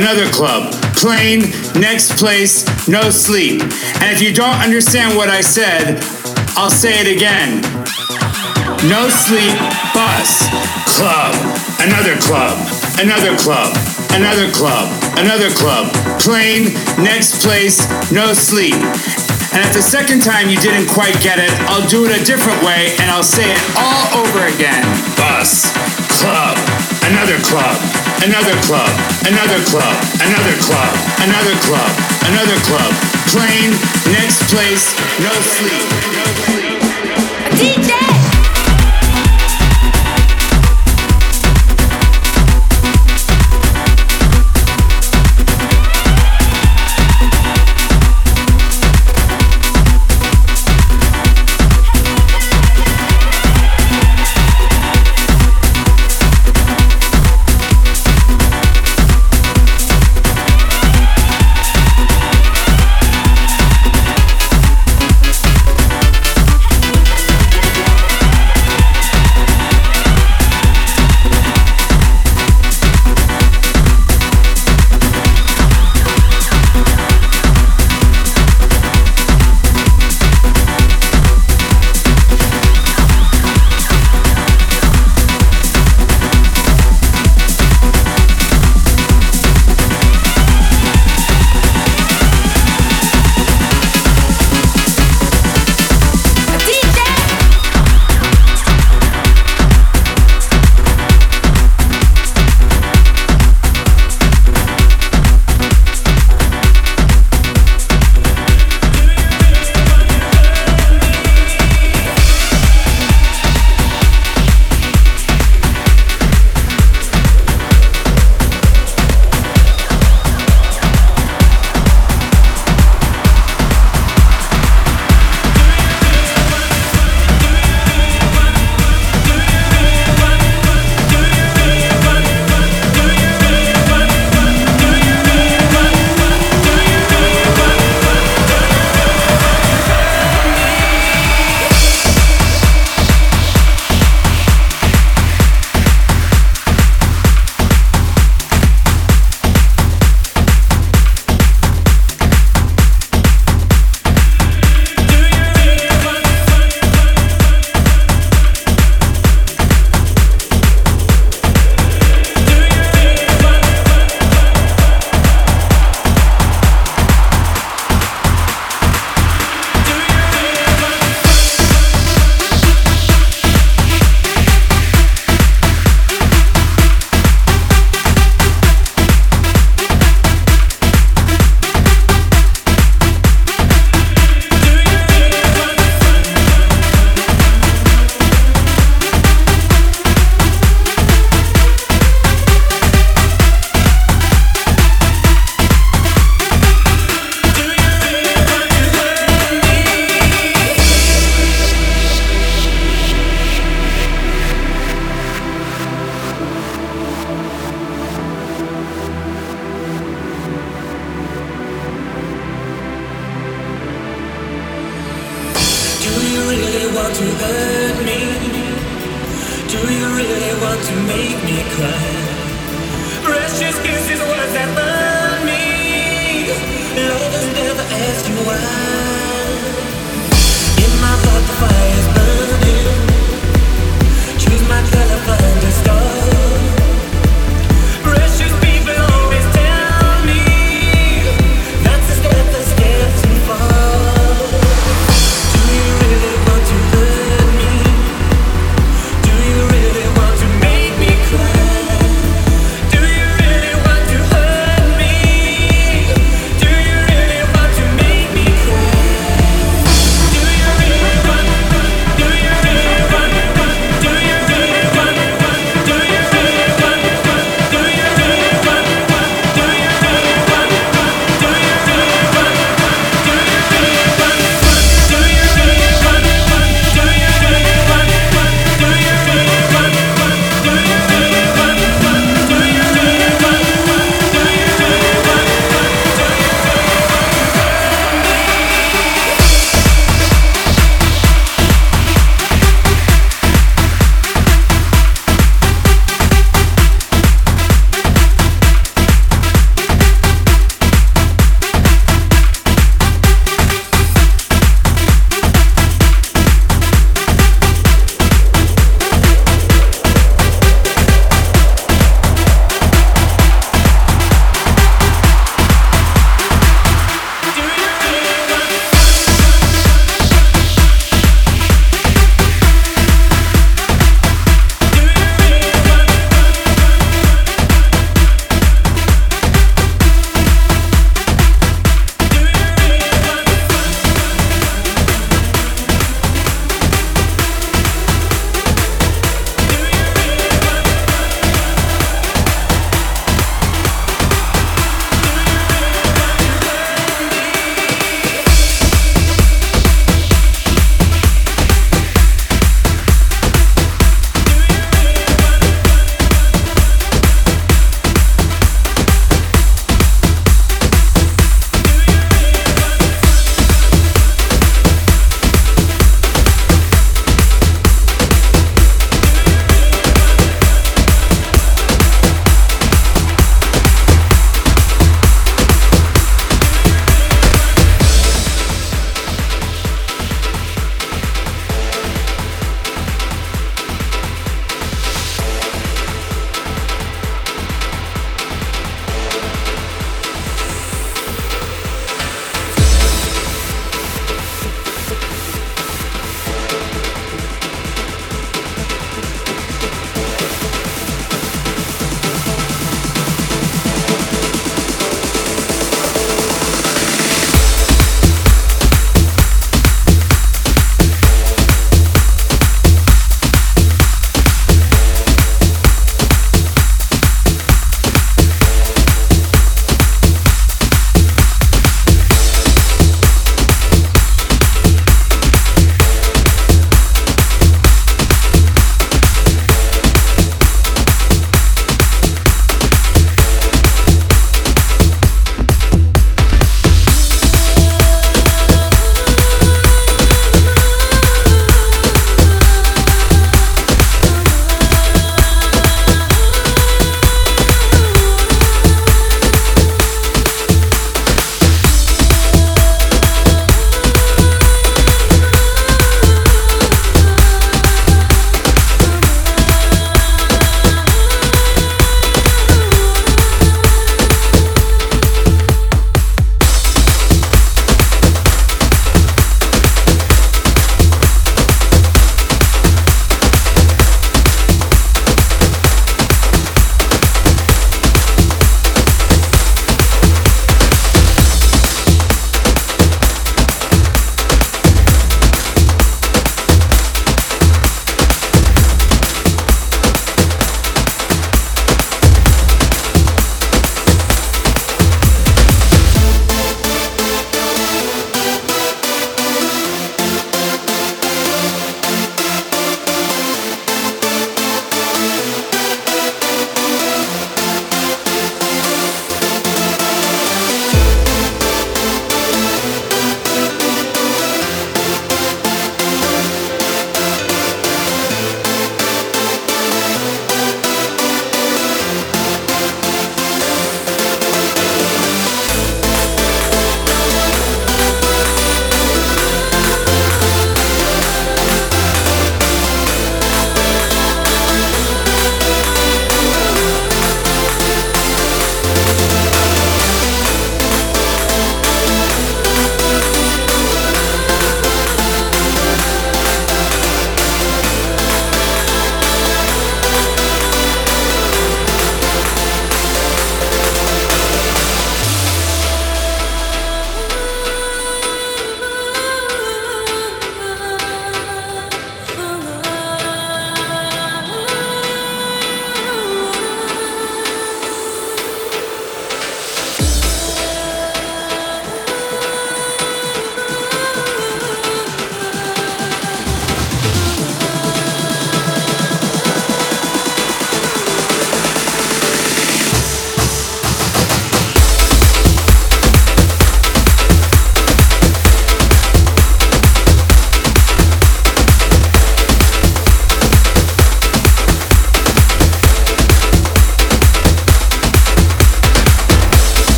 another club, plane, next place, no sleep. And if you don't understand what I said, I'll say it again. No sleep, bus, club, another club, another club, another club, another club, plane, next place, no sleep. And if the second time you didn't quite get it, I'll do it a different way and I'll say it all over again. Bus, club, another club, another club, another club, another club, another club, another club, plane, next place, no sleep. No sleep. DJ!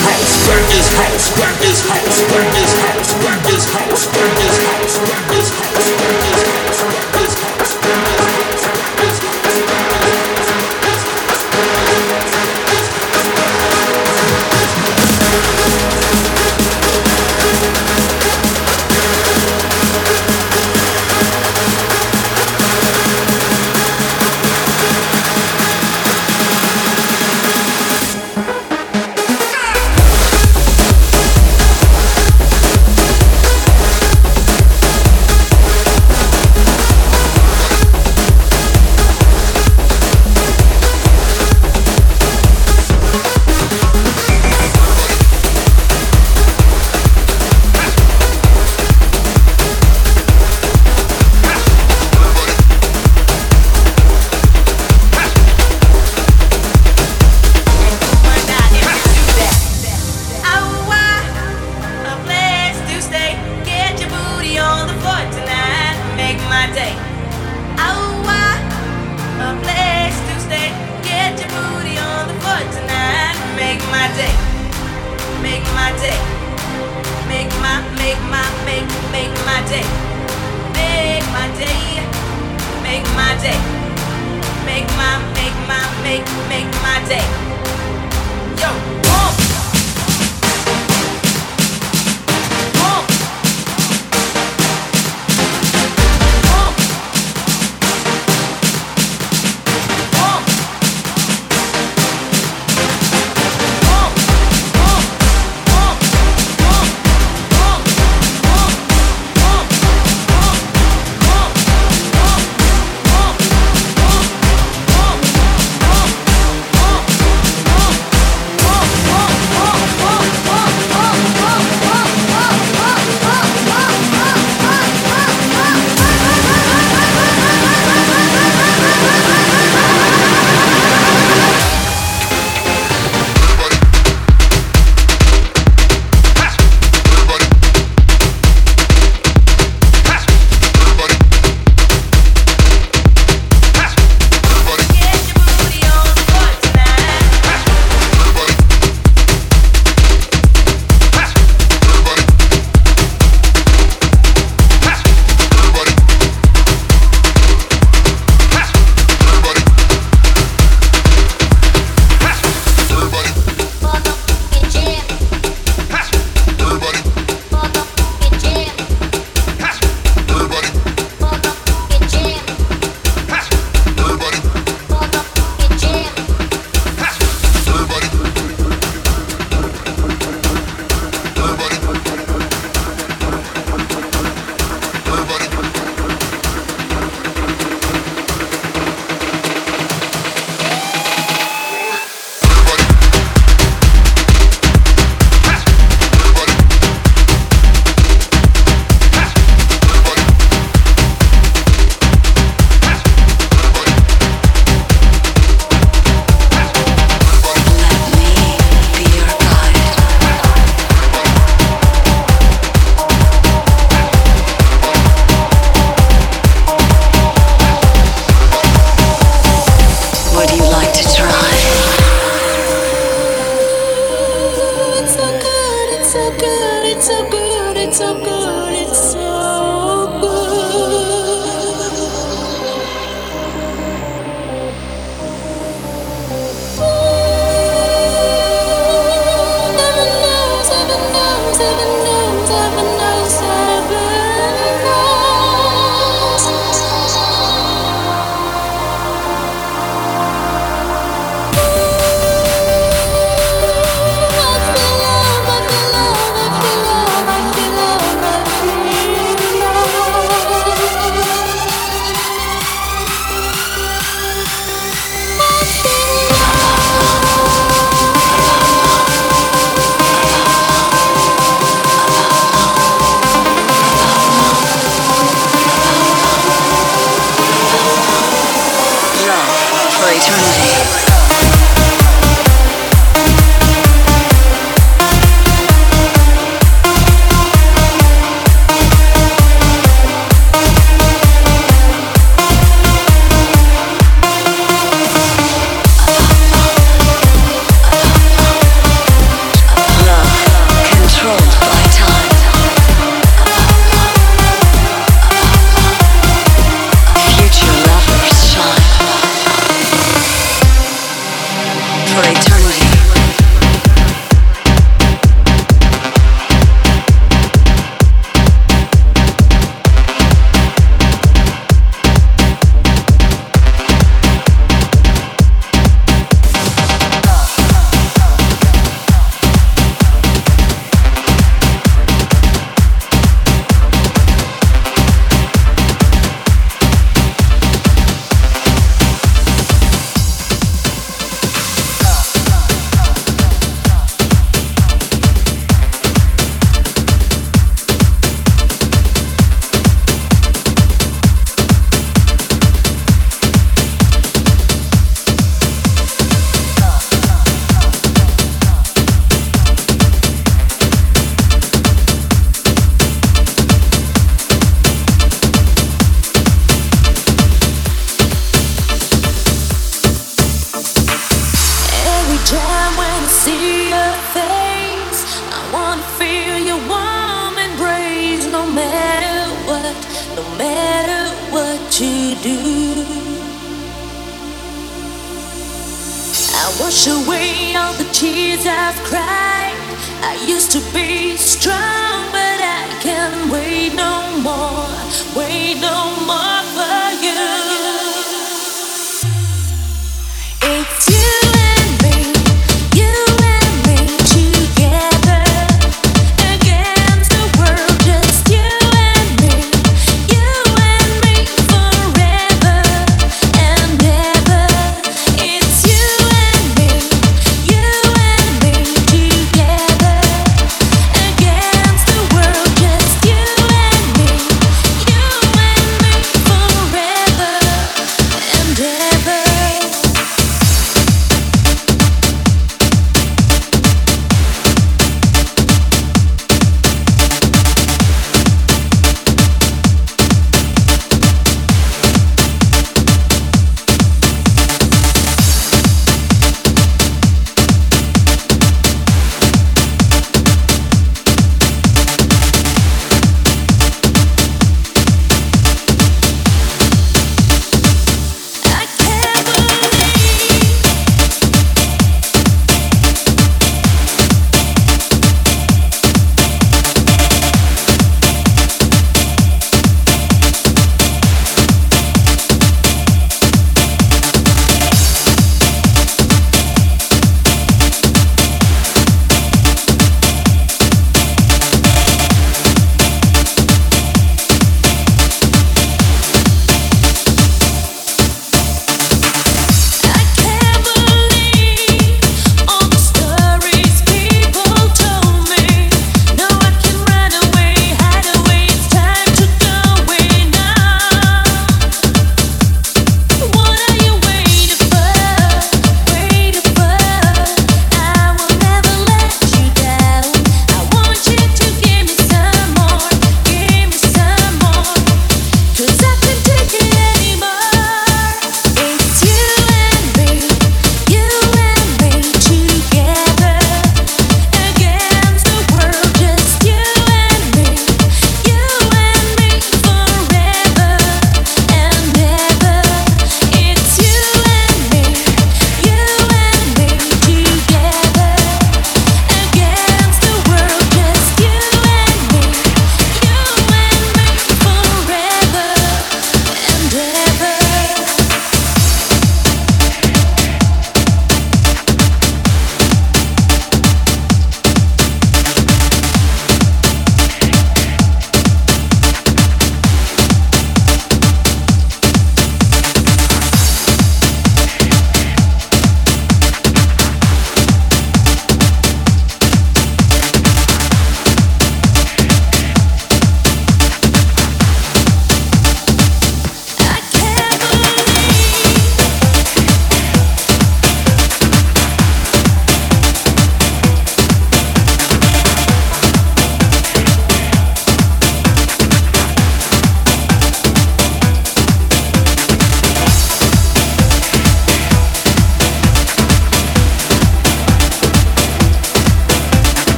house, burn this house, burn this house, burn this house, burn this house.